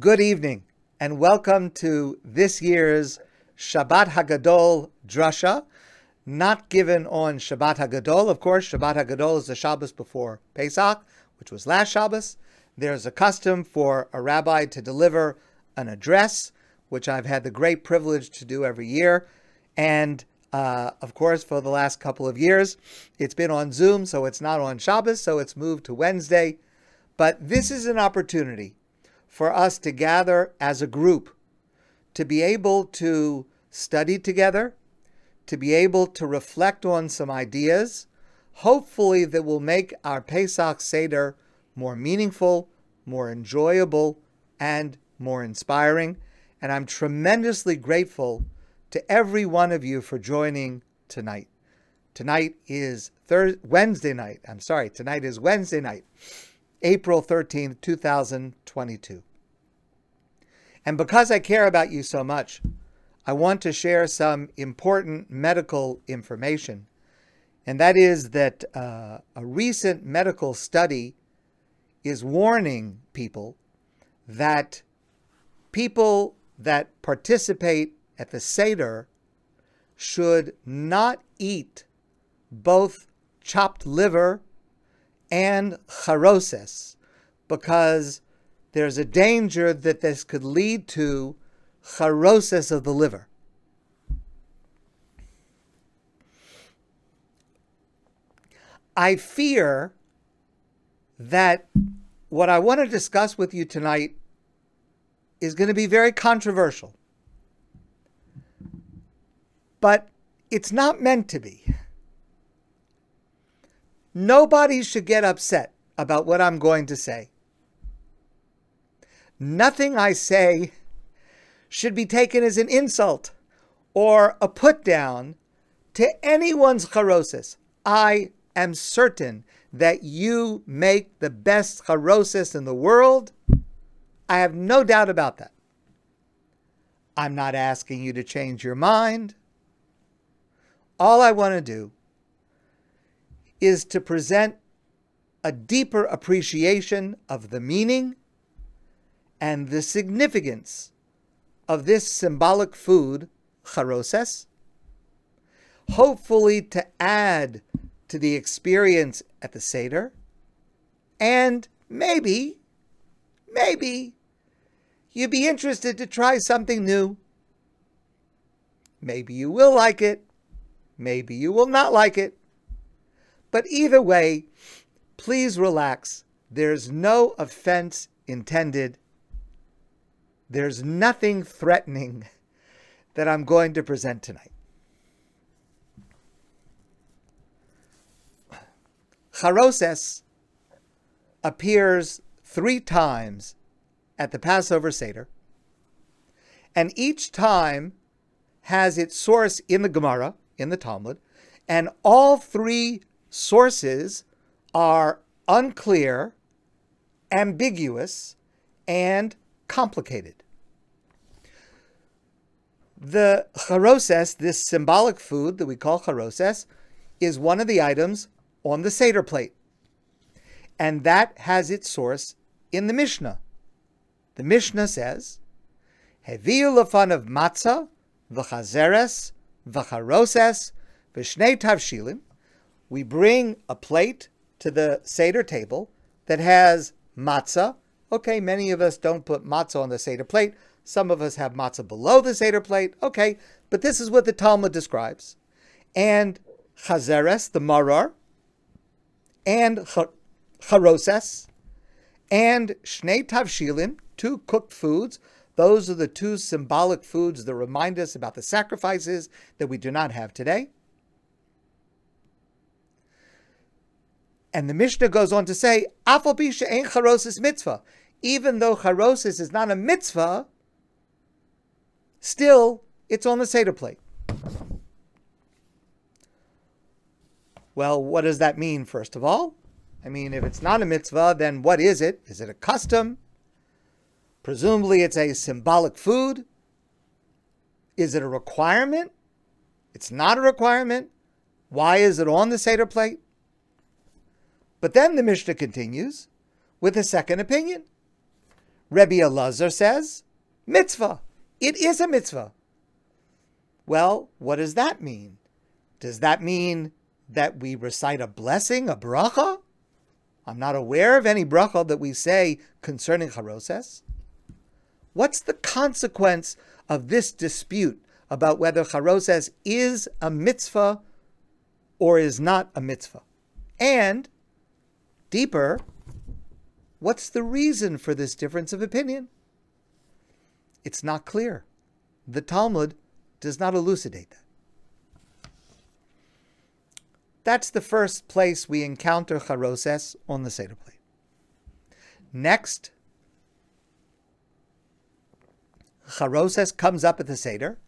Good evening, and welcome to this year's Shabbat Hagadol Drasha, not given on Shabbat Hagadol. Of course, Shabbat Hagadol is the Shabbos before Pesach, which was last Shabbos. There's a custom for a rabbi to deliver an address, which I've had the great privilege to do every year. And uh, of course, for the last couple of years, it's been on Zoom, so it's not on Shabbos, so it's moved to Wednesday. But this is an opportunity for us to gather as a group, to be able to study together, to be able to reflect on some ideas, hopefully, that will make our Pesach Seder more meaningful, more enjoyable, and more inspiring. And I'm tremendously grateful to every one of you for joining tonight. Tonight is Thursday, Wednesday night. I'm sorry, tonight is Wednesday night, April 13th, 2022. And because I care about you so much, I want to share some important medical information. And that is that uh, a recent medical study is warning people that people that participate at the Seder should not eat both chopped liver and charoses because there's a danger that this could lead to charoses of the liver. I fear that what I want to discuss with you tonight is going to be very controversial. But it's not meant to be. Nobody should get upset about what I'm going to say. Nothing I say should be taken as an insult or a put down to anyone's charosis. I am certain that you make the best charosis in the world. I have no doubt about that. I'm not asking you to change your mind. All I want to do is to present a deeper appreciation of the meaning and the significance of this symbolic food, charoses, hopefully to add to the experience at the Seder, and maybe, maybe you'd be interested to try something new. Maybe you will like it, maybe you will not like it. But either way, please relax. There's no offense intended. There's nothing threatening that I'm going to present tonight. Charoses appears three times at the Passover Seder, and each time has its source in the Gemara, in the Talmud, and all three sources are unclear, ambiguous, and complicated. The charoses, this symbolic food that we call charoses, is one of the items on the Seder plate. And that has its source in the Mishnah. The Mishnah says, Heviu lefanav matzah, v'chazeres, v'charoses, v'shnei tavshilim. We bring a plate to the Seder table that has matzah. Okay, many of us don't put matzah on the Seder plate. Some of us have matzah below the Seder plate. Okay, but this is what the Talmud describes. And chazeres, the marar, and charoses, and shnei tavshilim, two cooked foods. Those are the two symbolic foods that remind us about the sacrifices that we do not have today. And the Mishnah goes on to say, Afal ain't charosis mitzvah. Even though charosis is not a mitzvah, still it's on the Seder plate. Well, what does that mean, first of all? I mean, if it's not a mitzvah, then what is it? Is it a custom? Presumably, it's a symbolic food. Is it a requirement? It's not a requirement. Why is it on the Seder plate? But then the Mishnah continues with a second opinion. Rebbe Elazar says, mitzvah. It is a mitzvah. Well, what does that mean? Does that mean that we recite a blessing, a bracha? I'm not aware of any bracha that we say concerning charoses. What's the consequence of this dispute about whether charoses is a mitzvah or is not a mitzvah? And deeper, what's the reason for this difference of opinion? It's not clear. The Talmud does not elucidate that. That's the first place we encounter charoses on the Seder plate. Next, charoses comes up at the Seder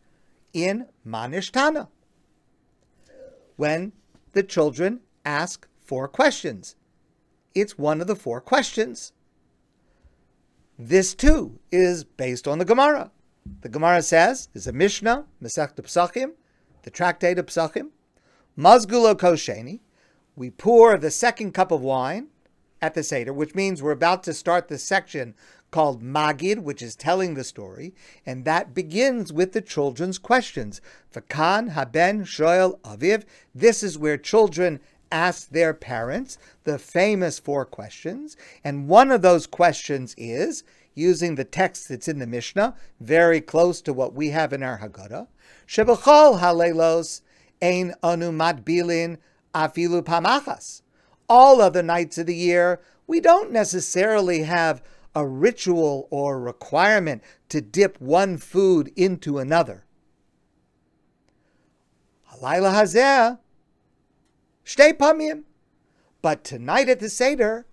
in Manishtana, when the children ask four questions. It's one of the four questions. This too is based on the Gemara. The Gemara says, is a Mishnah, Masech Psachim, the tractate of Psachim, Mazgulo Kosheni. We pour the second cup of wine at the Seder, which means we're about to start the section called Magid, which is telling the story, and that begins with the children's questions. Vakan haben shoel aviv. This is where children ask their parents the famous four questions, and one of those questions is using the text that's in the Mishnah, very close to what we have in our Haggadah. Shebachol halelos ein anu matbilin afilu pamachas. All other nights of the year, we don't necessarily have a ritual or requirement to dip one food into another. Halayla hazeh, shtei pamim. But tonight at the Seder,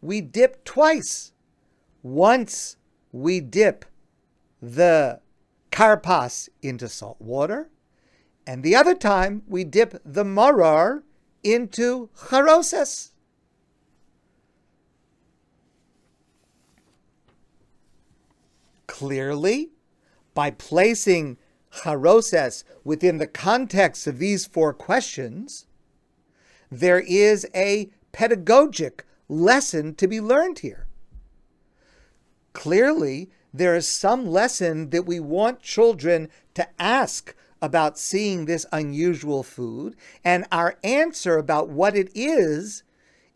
we dip twice. Once we dip the karpas into salt water, and the other time we dip the marar into charoses. Clearly, by placing charoses within the context of these four questions, there is a pedagogic lesson to be learned here. Clearly, there is some lesson that we want children to ask about seeing this unusual food, and our answer about what it is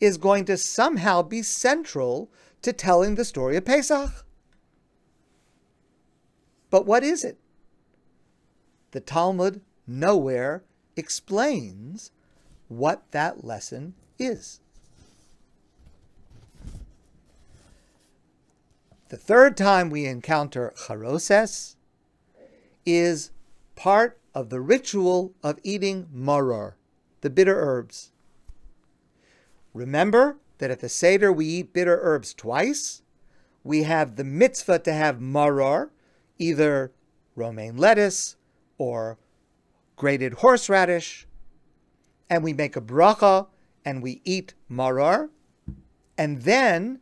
is going to somehow be central to telling the story of Pesach. But what is it? The Talmud nowhere explains what that lesson is. The third time we encounter charoses is part of the ritual of eating maror, the bitter herbs. Remember that at the Seder we eat bitter herbs twice. We have the mitzvah to have maror, either romaine lettuce or grated horseradish, and we make a bracha and we eat maror, and then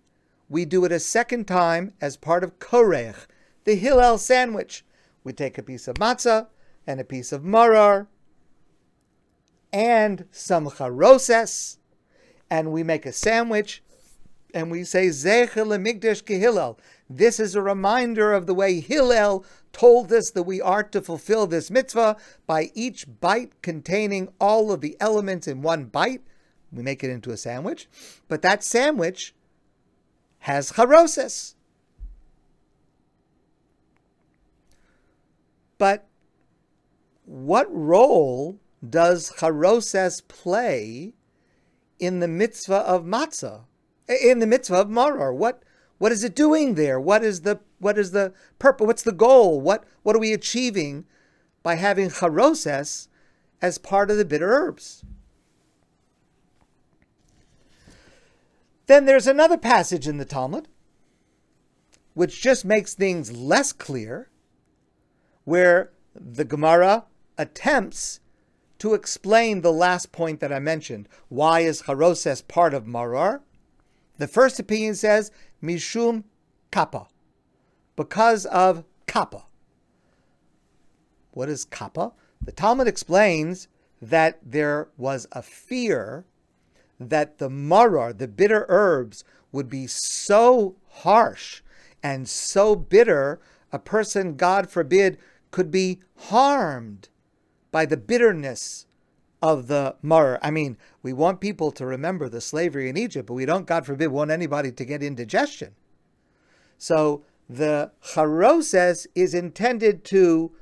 we do it a second time as part of korech, the Hillel sandwich. We take a piece of matzah and a piece of maror and some charoses, and we make a sandwich, and we say Zechel Migdash Kehillel. This is a reminder of the way Hillel told us that we are to fulfill this mitzvah by each bite containing all of the elements in one bite. We make it into a sandwich, but that sandwich has charoses. But what role does charoses play in the mitzvah of matzah, in the mitzvah of maror? What what is it doing there? What is the what is the purpose? What's the goal? What what are we achieving by having charoses as part of the bitter herbs? Then there's another passage in the Talmud which just makes things less clear, where the Gemara attempts to explain the last point that I mentioned. Why is Charoses part of Marar? The first opinion says Mishum Kappa, because of Kappa. What is Kappa? The Talmud explains that there was a fear that the marar, the bitter herbs, would be so harsh and so bitter, a person, God forbid, could be harmed by the bitterness of the maror. I mean, we want people to remember the slavery in Egypt, but we don't, God forbid, want anybody to get indigestion. So the charoses is intended to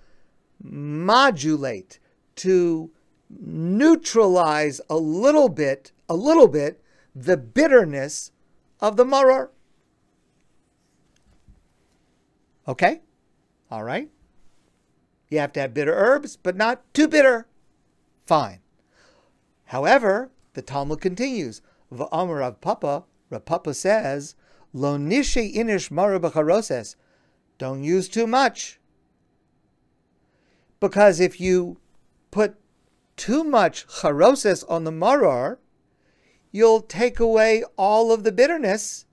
modulate, to neutralize a little bit, a little bit, the bitterness of the maror. Okay? All right? You have to have bitter herbs, but not too bitter. Fine. However, the Talmud continues, V'amar Rav Papa, Rav Papa says, Lo nishe inish mara. Don't use too much. Because if you put too much charoses on the maror, you'll take away all of the bitterness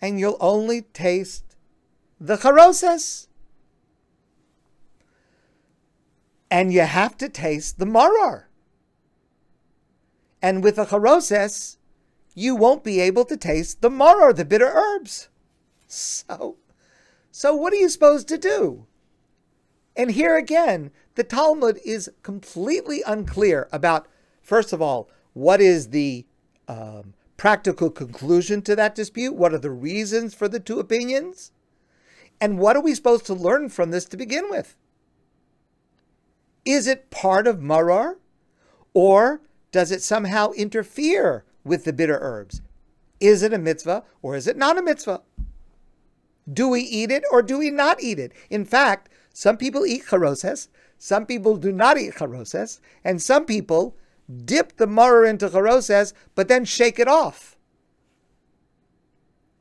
and you'll only taste the charoses. And you have to taste the maror. And with a charoses, you won't be able to taste the maror, the bitter herbs. So, so what are you supposed to do? And here again, the Talmud is completely unclear about, first of all, what is the um, practical conclusion to that dispute? What are the reasons for the two opinions? And what are we supposed to learn from this to begin with? Is it part of maror? Or does it somehow interfere with the bitter herbs? Is it a mitzvah or is it not a mitzvah? Do we eat it or do we not eat it? In fact, some people eat charoses, some people do not eat charoses, and some people dip the maror into charoses but then shake it off.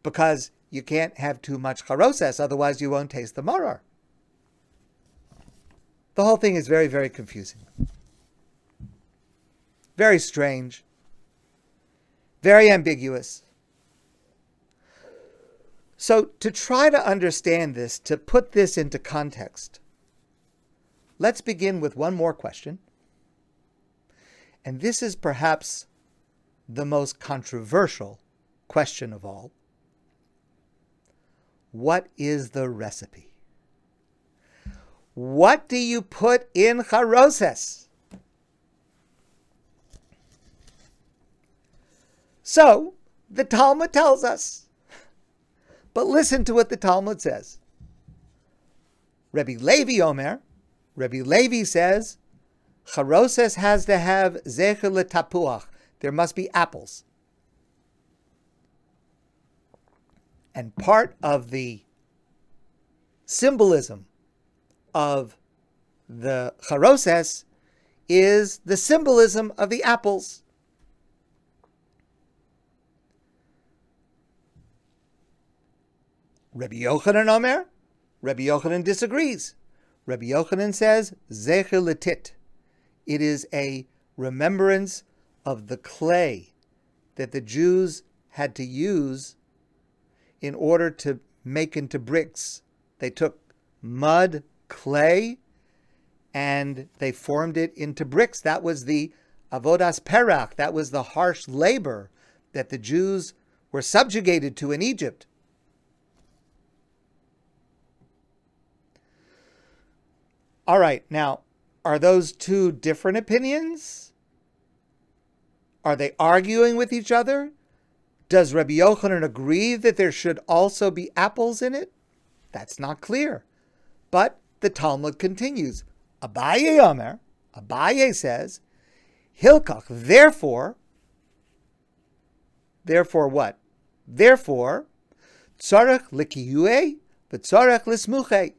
Because you can't have too much charoses, otherwise you won't taste the maror. The whole thing is very, very confusing. Very strange. Very ambiguous. So, to try to understand this, to put this into context, let's begin with one more question. And this is perhaps the most controversial question of all. What is the recipe? What do you put in charoses? So, the Talmud tells us. But listen to what the Talmud says. Rabbi Levi Omer, Rabbi Levi says, Charoses has to have zecher tapuach. There must be apples. And part of the symbolism of the charoses is the symbolism of the apples. Rabbi Yochanan Omer, Rabbi Yochanan disagrees. Rabbi Yochanan says, Zecher. It is a remembrance of the clay that the Jews had to use in order to make into bricks. They took mud, clay, and they formed it into bricks. That was the avodas perach. That was the harsh labor that the Jews were subjugated to in Egypt. All right, now, are those two different opinions? Are they arguing with each other? Does Rabbi Yochanan agree that there should also be apples in it? That's not clear. But the Talmud continues. Abaye Omer, Abaye says, Hilkach, therefore, therefore what? Therefore, tzarech likiyue, but tzarech lismuche.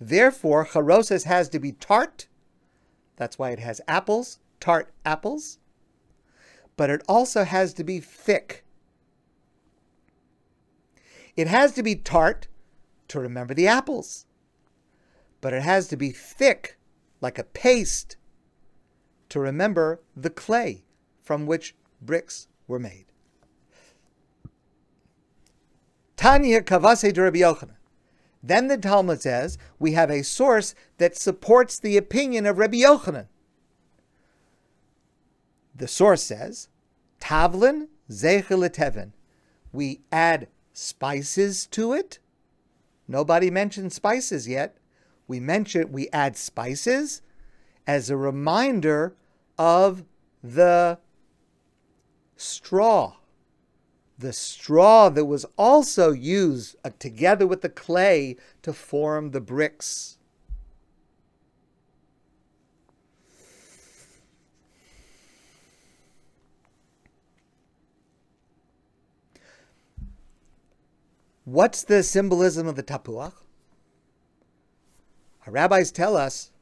Therefore, charoses has to be tart. That's why it has apples, tart apples. But it also has to be thick. It has to be tart to remember the apples. But it has to be thick, like a paste, to remember the clay from which bricks were made. Tanya Kavase de Rabbi Yochanan. Then the Talmud says we have a source that supports the opinion of Rabbi Yochanan. The source says, Tavlin Zeicheletevin. We add spices to it, Nobody mentioned spices yet. We mention we add spices as a reminder of the straw. The straw that was also used uh, together with the clay to form the bricks. What's the symbolism of the tapuach? Our rabbis tell us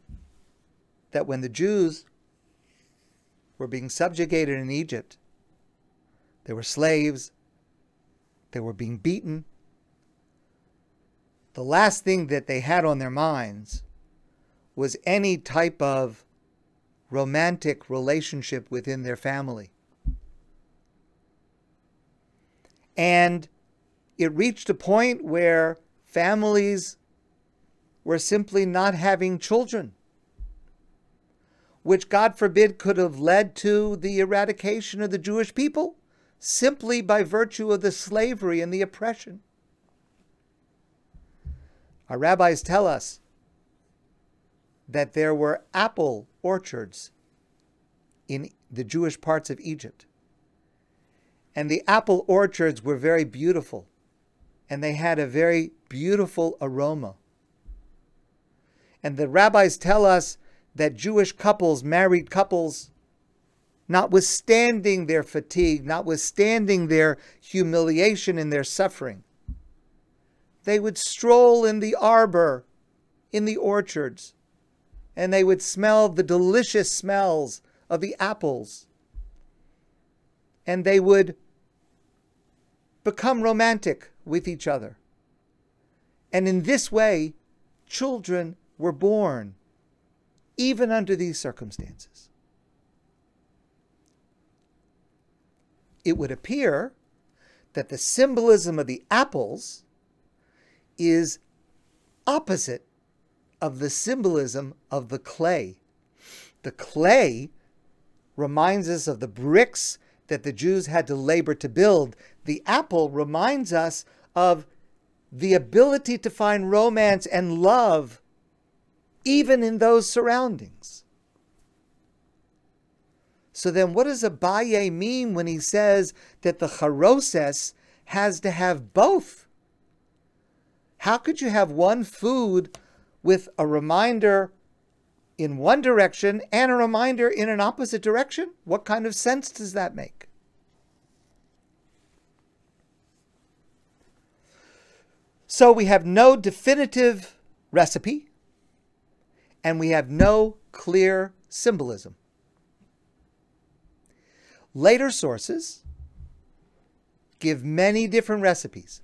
that when the Jews were being subjugated in Egypt, they were slaves, they were being beaten. The last thing that they had on their minds was any type of romantic relationship within their family. And it reached a point where families were simply not having children, which, God forbid, could have led to the eradication of the Jewish people simply by virtue of the slavery and the oppression. Our rabbis tell us that there were apple orchards in the Jewish parts of Egypt. And the apple orchards were very beautiful and they had a very beautiful aroma. And the rabbis tell us that Jewish couples, married couples, notwithstanding their fatigue, notwithstanding their humiliation and their suffering, they would stroll in the arbor, in the orchards, and they would smell the delicious smells of the apples. And they would become romantic with each other. And in this way, children were born, even under these circumstances. It would appear that the symbolism of the apples is opposite of the symbolism of the clay. The clay reminds us of the bricks that the Jews had to labor to build, the apple reminds us of the ability to find romance and love even in those surroundings. So then, what does Abaye mean when he says that the charoses has to have both? How could you have one food with a reminder in one direction and a reminder in an opposite direction? What kind of sense does that make? So we have no definitive recipe and we have no clear symbolism. Later sources give many different recipes.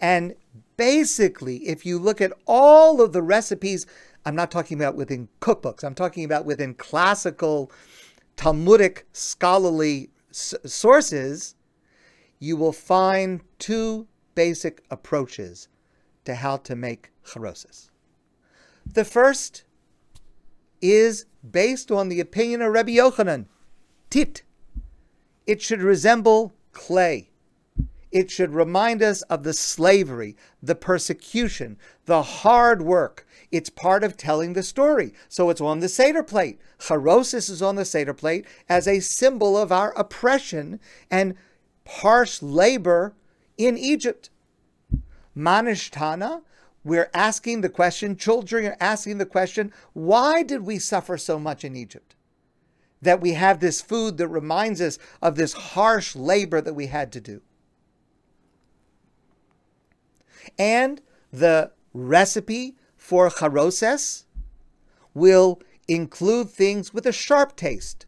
And basically, if you look at all of the recipes, I'm not talking about within cookbooks, I'm talking about within classical Talmudic scholarly s- sources, you will find two basic approaches to how to make charoses. The first is based on the opinion of Rabbi Yochanan, tit. It should resemble clay. It should remind us of the slavery, the persecution, the hard work. It's part of telling the story. So it's on the Seder plate. Charosis is on the Seder plate as a symbol of our oppression and harsh labor in Egypt. Manishtana, we're asking the question, children are asking the question, why did we suffer so much in Egypt? That we have this food that reminds us of this harsh labor that we had to do. And the recipe for charoses will include things with a sharp taste.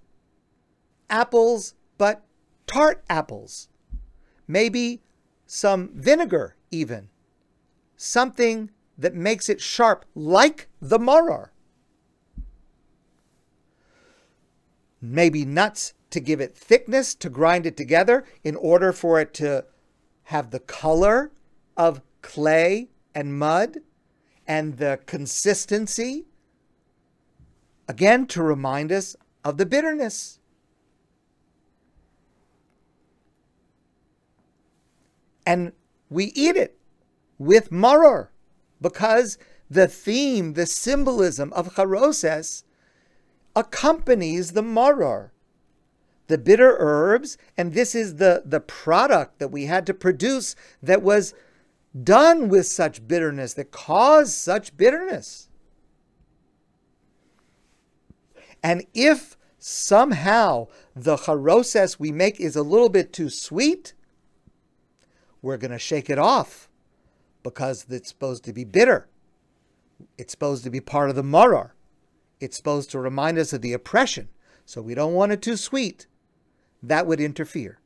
Apples, but tart apples. Maybe some vinegar, even. Something that makes it sharp, like the maror. Maybe nuts to give it thickness, to grind it together in order for it to have the color of clay and mud and the consistency, again, to remind us of the bitterness. And we eat it with maror because the theme, the symbolism of charoses accompanies the maror, the bitter herbs, and this is the, the product that we had to produce that was done with such bitterness, that caused such bitterness. And if somehow the charoses we make is a little bit too sweet, we're going to shake it off because it's supposed to be bitter. It's supposed to be part of the maror. It's supposed to remind us of the oppression. So we don't want it too sweet. That would interfere.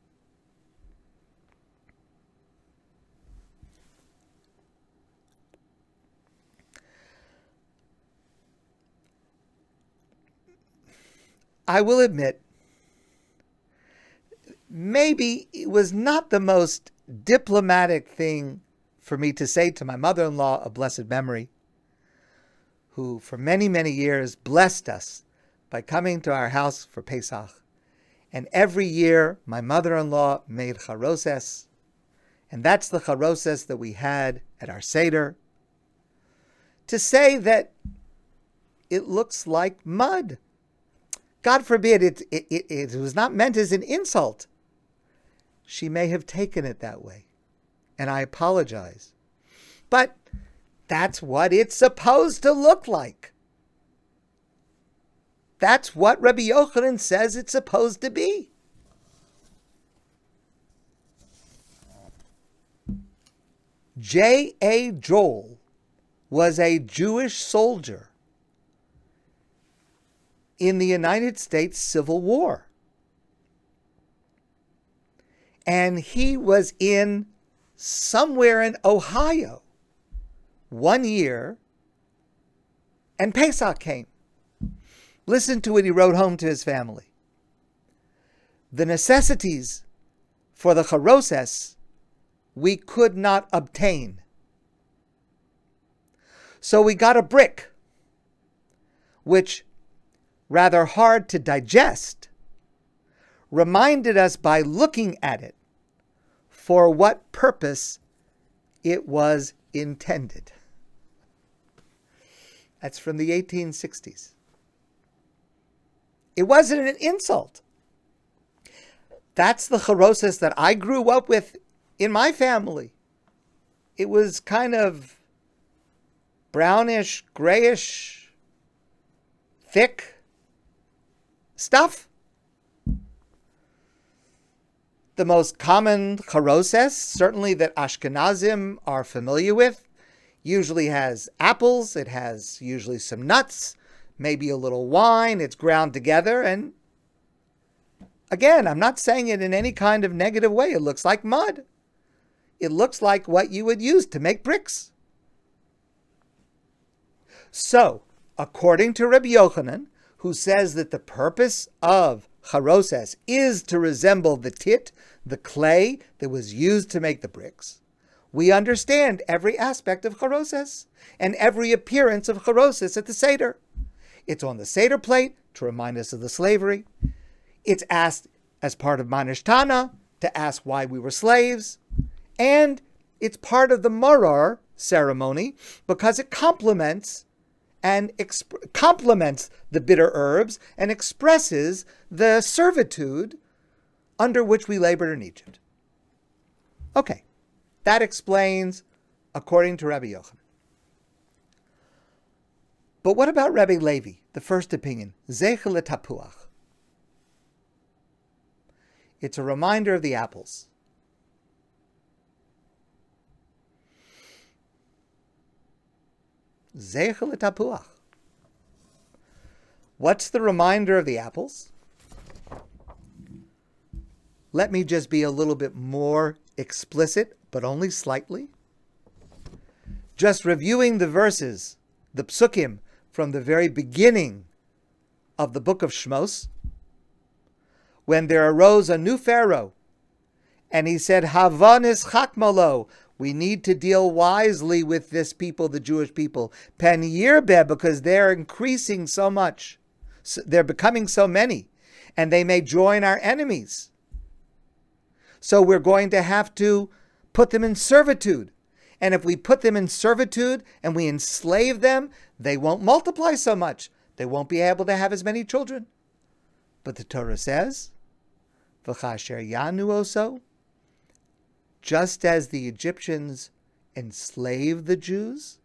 I will admit, maybe it was not the most diplomatic thing for me to say to my mother in law of blessed memory, who for many, many years blessed us by coming to our house for Pesach. And every year, my mother in law made charoses, and that's the charoses that we had at our Seder. To say that it looks like mud. God forbid, it, it, it, it was not meant as an insult. She may have taken it that way, and I apologize. But that's what it's supposed to look like. That's what Rabbi Yochanan says it's supposed to be. J. A. Joel was a Jewish soldier in the United States Civil War. And he was in somewhere in Ohio one year, and Pesach came. Listen to what he wrote home to his family. The necessities for the charoses we could not obtain. So we got a brick, which rather hard to digest, reminded us by looking at it for what purpose it was intended. That's from the 1860s. It wasn't an insult. That's the charoses that I grew up with in my family. It was kind of brownish, grayish, thick, stuff. The most common charoses, certainly that Ashkenazim are familiar with, usually has apples, it has usually some nuts, maybe a little wine, it's ground together, and again, I'm not saying it in any kind of negative way. It looks like mud. It looks like what you would use to make bricks. So, according to Rabbi Yochanan, who says that the purpose of charoses is to resemble the tit, the clay that was used to make the bricks, we understand every aspect of charoses and every appearance of charoses at the Seder. It's on the Seder plate to remind us of the slavery. It's asked as part of Manishtana to ask why we were slaves. And it's part of the Maror ceremony because it complements and exp- complements the bitter herbs and expresses the servitude under which we labored in Egypt. Okay, that explains according to Rabbi Yochanan. But what about Rabbi Levi, the first opinion? Zechel tapuach. It's a reminder of the apples. Zeichel tapuach. What's the reminder of the apples? Let me just be a little bit more explicit, but only slightly. Just reviewing the verses, the psukim, from the very beginning of the book of Shmos, when there arose a new Pharaoh, and he said, Havanis chakmalo, we need to deal wisely with this people, the Jewish people. Pen Yirbe, because they're increasing so much. So they're becoming so many, and they may join our enemies. So we're going to have to put them in servitude. And if we put them in servitude and we enslave them, they won't multiply so much. They won't be able to have as many children. But the Torah says, V'chasher yanu oso, just as the Egyptians enslaved the Jews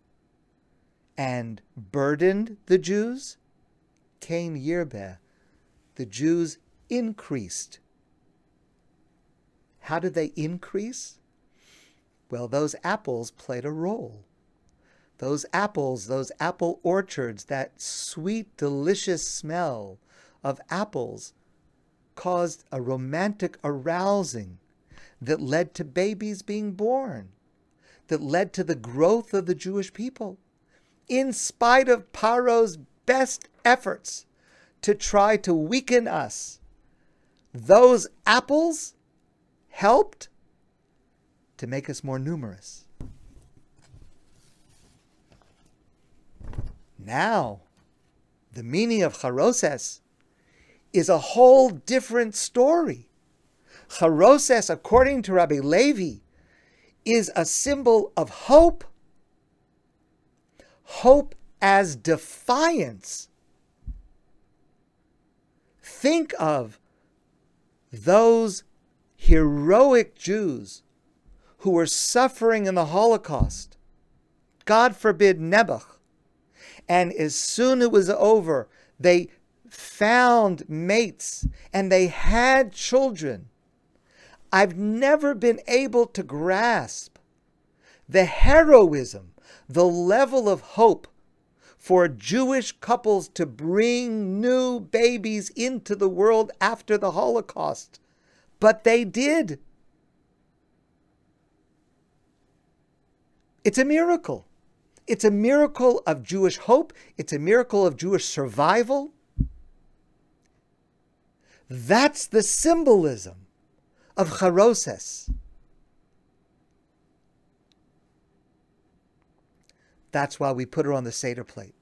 and burdened the Jews, came Yirbeh, the Jews increased. How did they increase? Well, those apples played a role. Those apples, those apple orchards, that sweet, delicious smell of apples caused a romantic arousing that led to babies being born, that led to the growth of the Jewish people, in spite of Paro's best efforts to try to weaken us. Those apples helped to make us more numerous. Now, the meaning of charoses is a whole different story. Charoses, according to Rabbi Levi, is a symbol of hope. Hope as defiance. Think of those heroic Jews who were suffering in the Holocaust. God forbid Nebuch. And as soon as it was over, they found mates and they had children. I've never been able to grasp the heroism, the level of hope for Jewish couples to bring new babies into the world after the Holocaust. But they did. It's a miracle. It's a miracle of Jewish hope. It's a miracle of Jewish survival. That's the symbolism of charoses. That's why we put her on the Seder plate.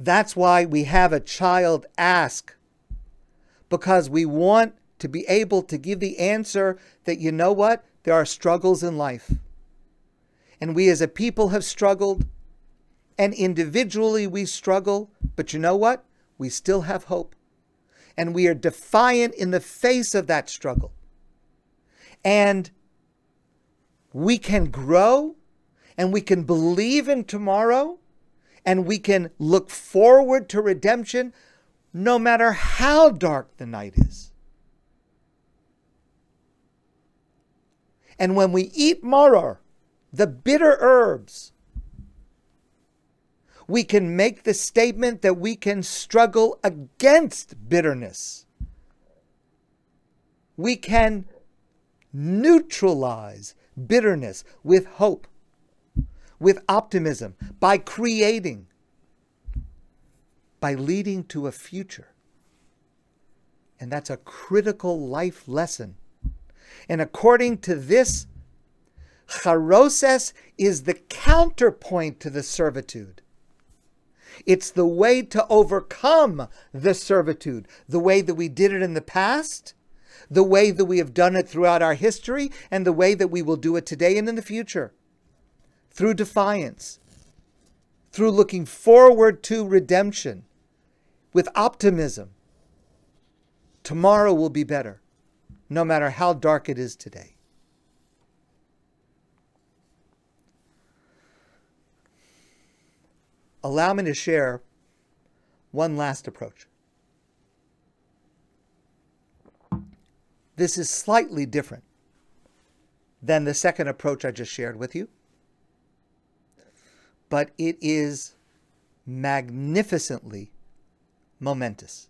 That's why we have a child ask, because we want to be able to give the answer that, you know what, there are struggles in life. And we as a people have struggled, and individually we struggle, but you know what? We still have hope. And we are defiant in the face of that struggle. And we can grow and we can believe in tomorrow and we can look forward to redemption no matter how dark the night is. And when we eat maror, the bitter herbs, we can make the statement that we can struggle against bitterness. We can neutralize bitterness with hope, with optimism, by creating, by leading to a future. And that's a critical life lesson. And according to this Charoses is the counterpoint to the servitude. It's the way to overcome the servitude, the way that we did it in the past, the way that we have done it throughout our history, and the way that we will do it today and in the future. Through defiance, through looking forward to redemption, with optimism. Tomorrow will be better, no matter how dark it is today. Allow me to share one last approach. This is slightly different than the second approach I just shared with you, but it is magnificently momentous.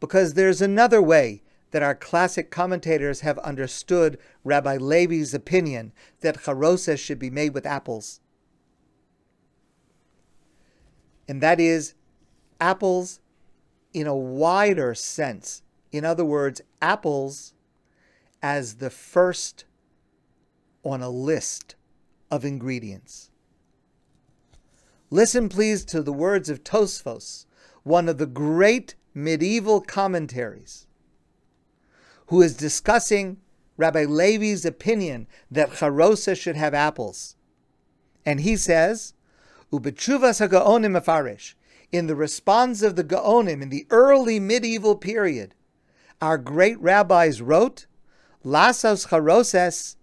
Because there's another way that our classic commentators have understood Rabbi Levi's opinion that charoses should be made with apples and that is apples in a wider sense. In other words, apples as the first on a list of ingredients. Listen, please, to the words of Tosfos, one of the great medieval commentaries, who is discussing Rabbi Levi's opinion that charosa should have apples. And he says, Ha'gaonim in the response of the Gaonim in the early medieval period, our great rabbis wrote, Lasos charoses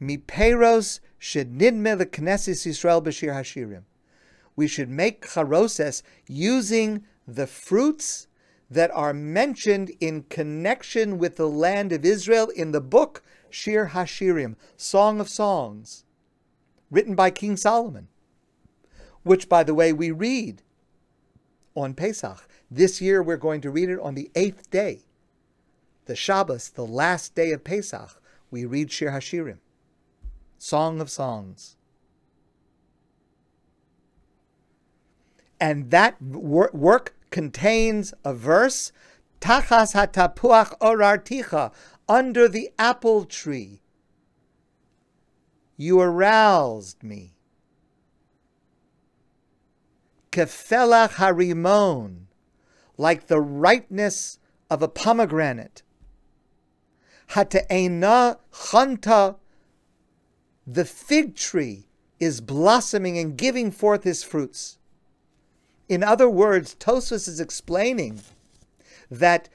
miperos shednidme the Knesset Yisrael b'shir hashirim. We should make charoses using the fruits that are mentioned in connection with the land of Israel in the book Shir Hashirim, Song of Songs, written by King Solomon, which, by the way, we read on Pesach. This year we're going to read it on the eighth day, the Shabbos, the last day of Pesach. We read Shir Hashirim, Song of Songs. And that work contains a verse, Tachas hatapuach orarticha, under the apple tree. You aroused me. Kefelach harimon, like the ripeness of a pomegranate. Hate'ena chanta, the fig tree is blossoming and giving forth his fruits. In other words, Tosfos is explaining that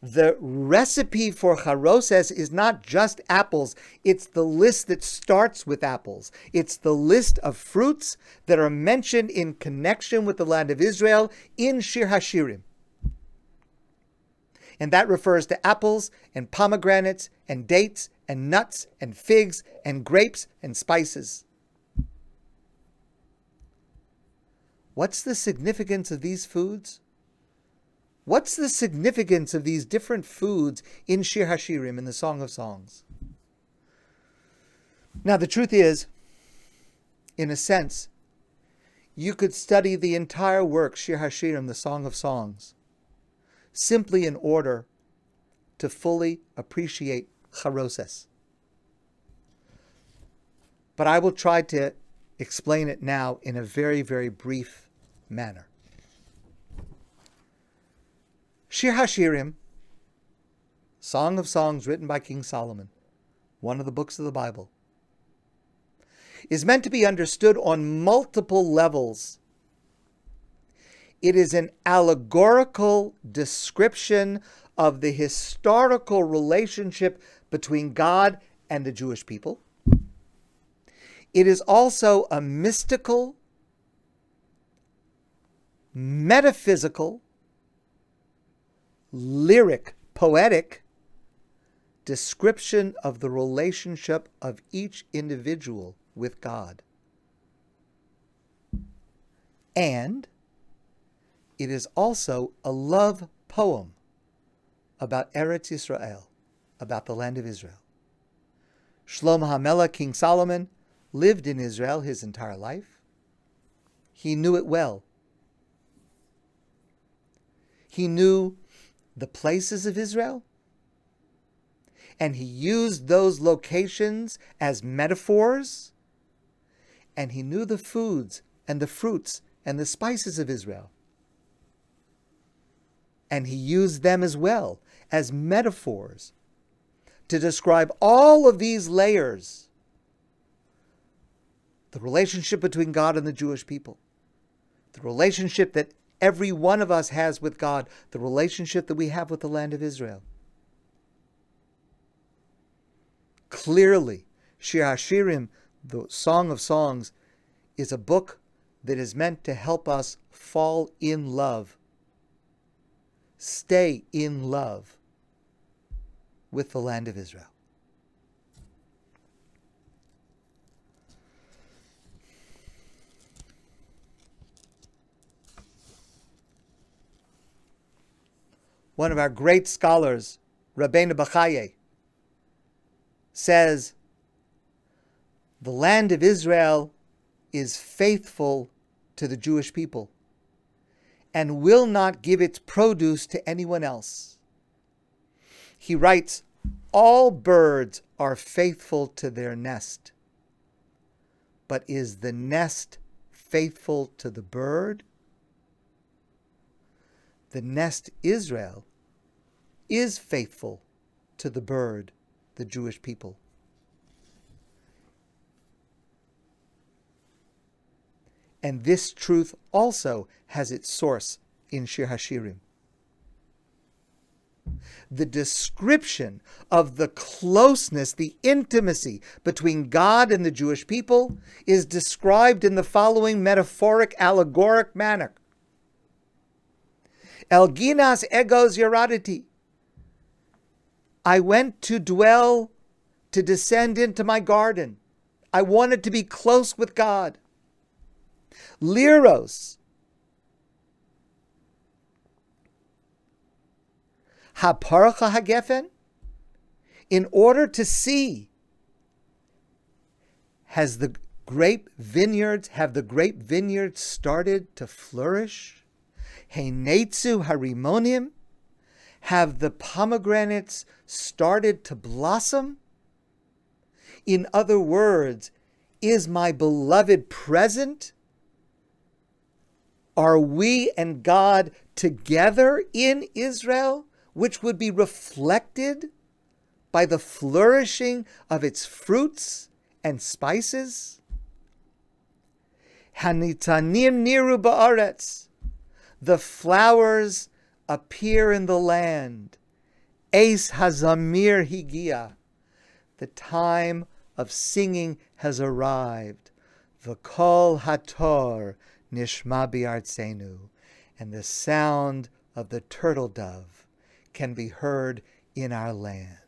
the recipe for charoses is not just apples, it's the list that starts with apples. It's the list of fruits that are mentioned in connection with the land of Israel in Shir Hashirim. And that refers to apples and pomegranates and dates and nuts and figs and grapes and spices. What's the significance of these foods? What's the significance of these different foods in Shir Hashirim, in the Song of Songs? Now, the truth is, in a sense, you could study the entire work, Shir Hashirim, the Song of Songs, simply in order to fully appreciate Charoses. But I will try to explain it now in a very, very brief manner. Shir Hashirim, Song of Songs written by King Solomon, one of the books of the Bible, is meant to be understood on multiple levels. It is an allegorical description of the historical relationship between God and the Jewish people. It is also a mystical metaphysical, lyric, poetic description of the relationship of each individual with God. And it is also a love poem about Eretz Israel, about the land of Israel. Shlomo HaMelech, King Solomon, lived in Israel his entire life. He knew it well. He knew the places of Israel, and he used those locations as metaphors, and he knew the foods and the fruits and the spices of Israel. And he used them as well as metaphors to describe all of these layers the relationship between God and the Jewish people, the relationship that every one of us has with God, the relationship that we have with the land of Israel. Clearly, Shir Hashirim, the Song of Songs, is a book that is meant to help us fall in love, stay in love with the land of Israel. One of our great scholars, Rabbeinu Bachaye, says, the land of Israel is faithful to the Jewish people and will not give its produce to anyone else. He writes, All birds are faithful to their nest, but is the nest faithful to the bird? The nest Israel is faithful to the bird, the Jewish people. And this truth also has its source in Shir Hashirim. The description of the closeness, the intimacy between God and the Jewish people is described in the following metaphoric, allegoric manner. Elginas egos yaraditi. I went to dwell, to descend into my garden. I wanted to be close with God. Liros. Haparcha hagefen. In order to see, has the grape vineyards, have the grape vineyards started to flourish? Heinetsu harimonim? Have the pomegranates started to blossom? In other words, is my beloved present? Are we and God together in Israel, which would be reflected by the flourishing of its fruits and spices? Hanitanim niru ba'aretz. The flowers appear in the land. Ace hazamir higia. The time of singing has arrived. V'kol hator nishma bi'artzenu, and the sound of the turtle dove can be heard in our land.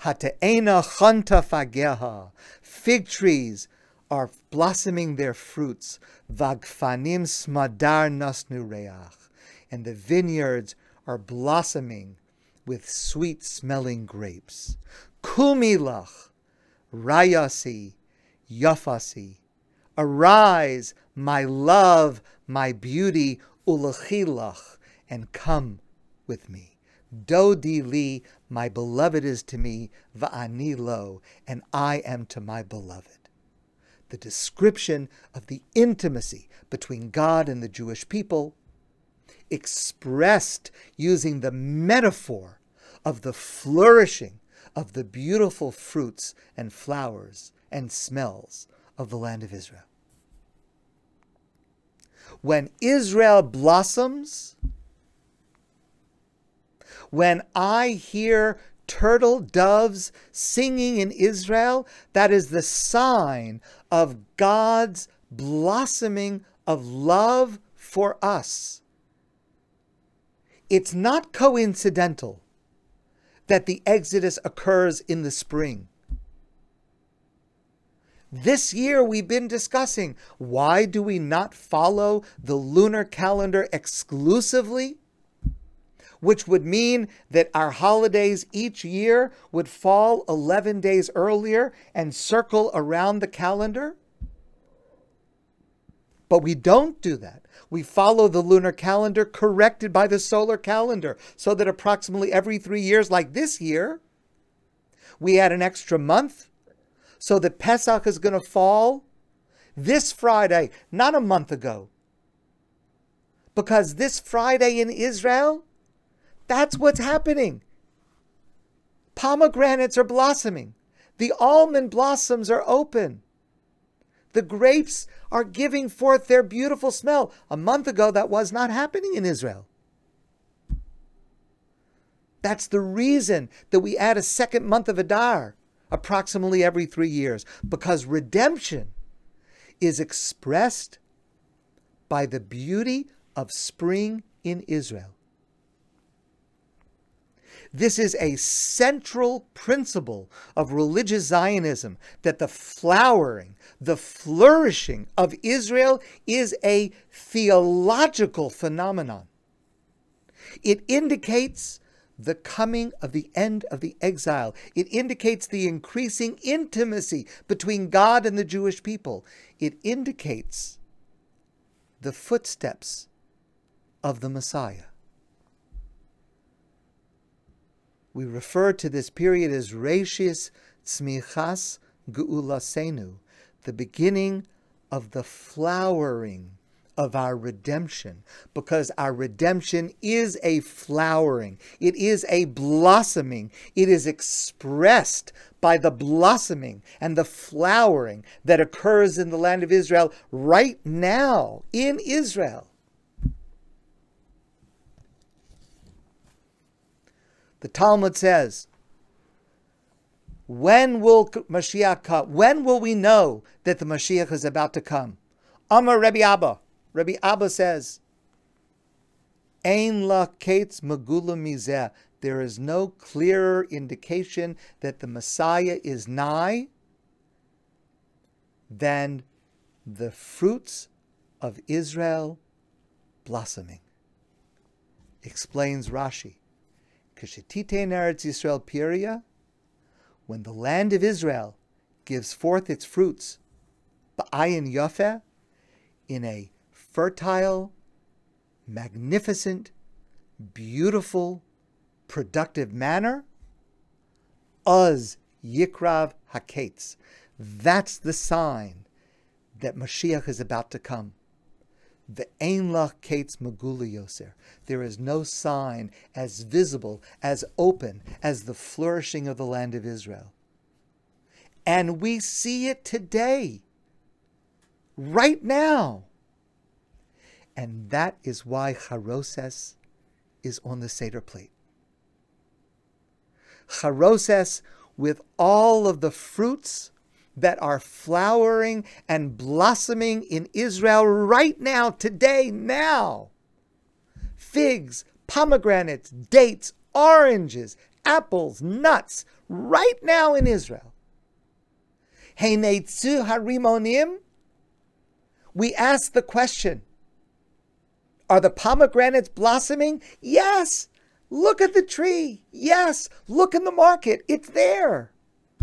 Hate'ena chanta fageha, fig trees are blossoming their fruits. Vagfanim smadar nasnu reach, and the vineyards are blossoming with sweet smelling grapes. Kumilach, rayasi, yafasi, Arise, my love, my beauty, ulachilach, and come with me. Dodi li, my beloved is to me, va'ani lo, and I am to my beloved. The description of the intimacy between God and the Jewish people, expressed using the metaphor of the flourishing of the beautiful fruits and flowers and smells of the land of Israel. When Israel blossoms, when I hear turtle doves singing in Israel, that is the sign of God's blossoming of love for us. It's not coincidental that the Exodus occurs in the spring. This year, we've been discussing why do we not follow the lunar calendar exclusively? Which would mean that our holidays each year would fall 11 days earlier and circle around the calendar? But we don't do that. We follow the lunar calendar corrected by the solar calendar so that approximately every three years, like this year, we add an extra month so that Pesach is going to fall this Friday, not a month ago. Because this Friday in Israel, that's what's happening. Pomegranates are blossoming. The almond blossoms are open. The grapes are giving forth their beautiful smell. A month ago, that was not happening in Israel. That's the reason that we add a second month of Adar approximately every three years, because redemption is expressed by the beauty of spring in Israel. This is a central principle of religious Zionism that the flowering, the flourishing of Israel is a theological phenomenon. It indicates the coming of the end of the exile. It indicates the increasing intimacy between God and the Jewish people. It indicates the footsteps of the Messiah. We refer to this period as Reshis Tzmichas Geulasenu, the beginning of the flowering of our redemption because our redemption is a flowering, it is a blossoming, it is expressed by the blossoming and the flowering that occurs in the land of Israel right now in Israel. The Talmud says, when will Mashiach come? When will we know that the Mashiach is about to come? Amar Rabbi Abba. Rabbi Abba says, Ein la kates magula mizeh. There is no clearer indication that the Messiah is nigh than the fruits of Israel blossoming. Explains Rashi. Kashetite Eretz Yisrael Piria, when the land of Israel gives forth its fruits, ba'ayin yafeh, in a fertile, magnificent, beautiful, productive manner, uz yikrav haketz. That's the sign that Mashiach is about to come. The Ein Lach Kates Magula Yoser. There is no sign as visible, as open as the flourishing of the land of Israel. And we see it today, right now. And that is why Charoses is on the Seder plate. Charoses with all of the fruits that are flowering and blossoming in Israel right now, today, now. Figs, pomegranates, dates, oranges, apples, nuts, right now in Israel. Harimonim. We ask the question Are the pomegranates blossoming? Yes. Look at the tree. Yes. Look in the market. It's there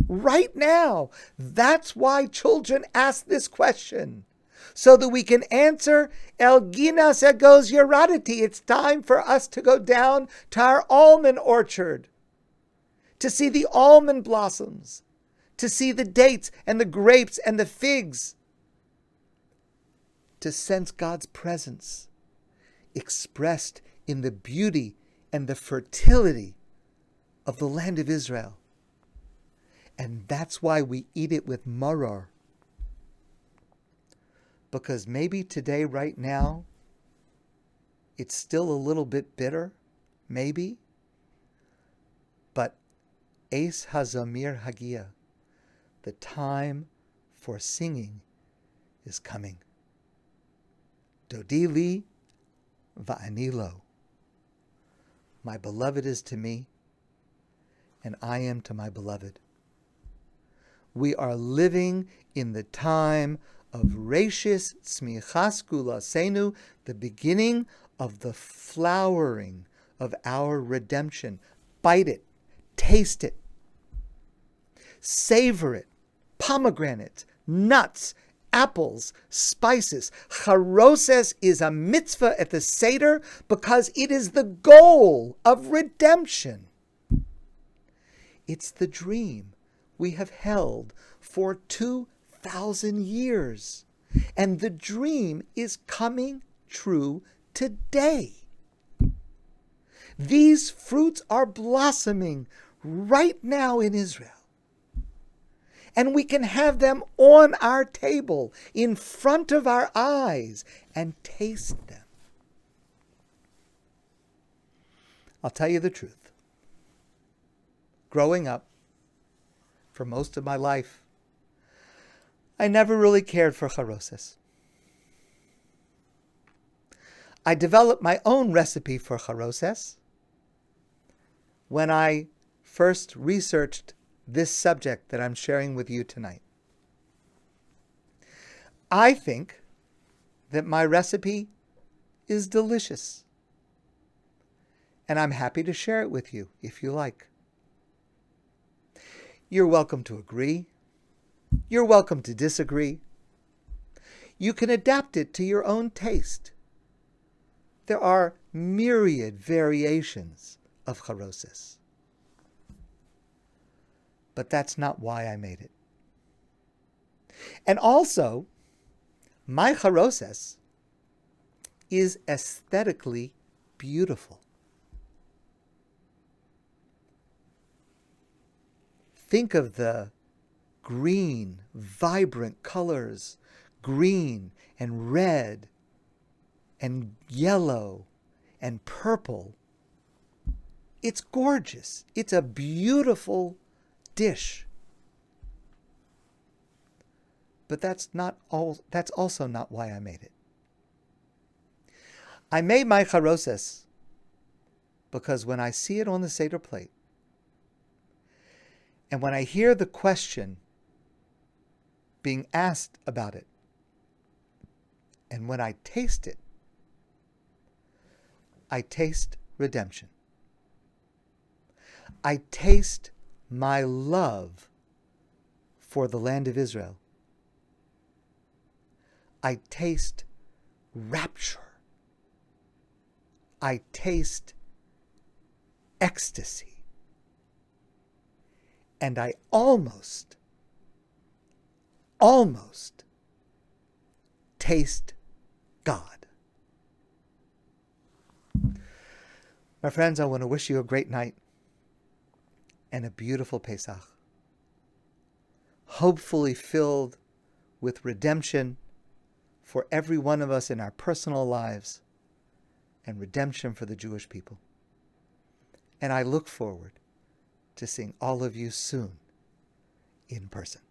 right now. That's why children ask this question. So that we can answer El Ginas Egos Yeraditi. It's time for us to go down to our almond orchard, to see the almond blossoms, to see the dates and the grapes and the figs, to sense God's presence expressed in the beauty and the fertility of the land of Israel. And that's why we eat it with maror. Because maybe today, right now, it's still a little bit bitter, maybe. But Ace Hazamir Hagia, the time for singing is coming. Dodili va'anilo. My beloved is to me, and I am to my beloved. We are living in the time of Rashis Tzmichas Senu, the beginning of the flowering of our redemption. Bite it, taste it, savor it. Pomegranates, nuts, apples, spices. Charoses is a mitzvah at the Seder because it is the goal of redemption. It's the dream we have held for 2,000 years. And the dream is coming true today. These fruits are blossoming right now in Israel. And we can have them on our table, in front of our eyes, and taste them. I'll tell you the truth. Growing up, for most of my life. I never really cared for charoses. I developed my own recipe for charoses when I first researched this subject that I'm sharing with you tonight. I think that my recipe is delicious. And I'm happy to share it with you if you like. You're welcome to agree. You're welcome to disagree. You can adapt it to your own taste. There are myriad variations of charoses. But that's not why I made it. And also, my charoses is aesthetically beautiful. Think of the green, vibrant colors green and red and yellow and purple. It's gorgeous. It's a beautiful dish. But that's not all that's also not why I made it. I made my charoses because when I see it on the Seder plate, and when I hear the question being asked about it, and when I taste it, I taste redemption. I taste my love for the land of Israel. I taste rapture. I taste ecstasy. And I almost, almost taste God. My friends, I want to wish you a great night and a beautiful Pesach. Hopefully filled with redemption for every one of us in our personal lives and redemption for the Jewish people. And I look forward to seeing all of you soon in person.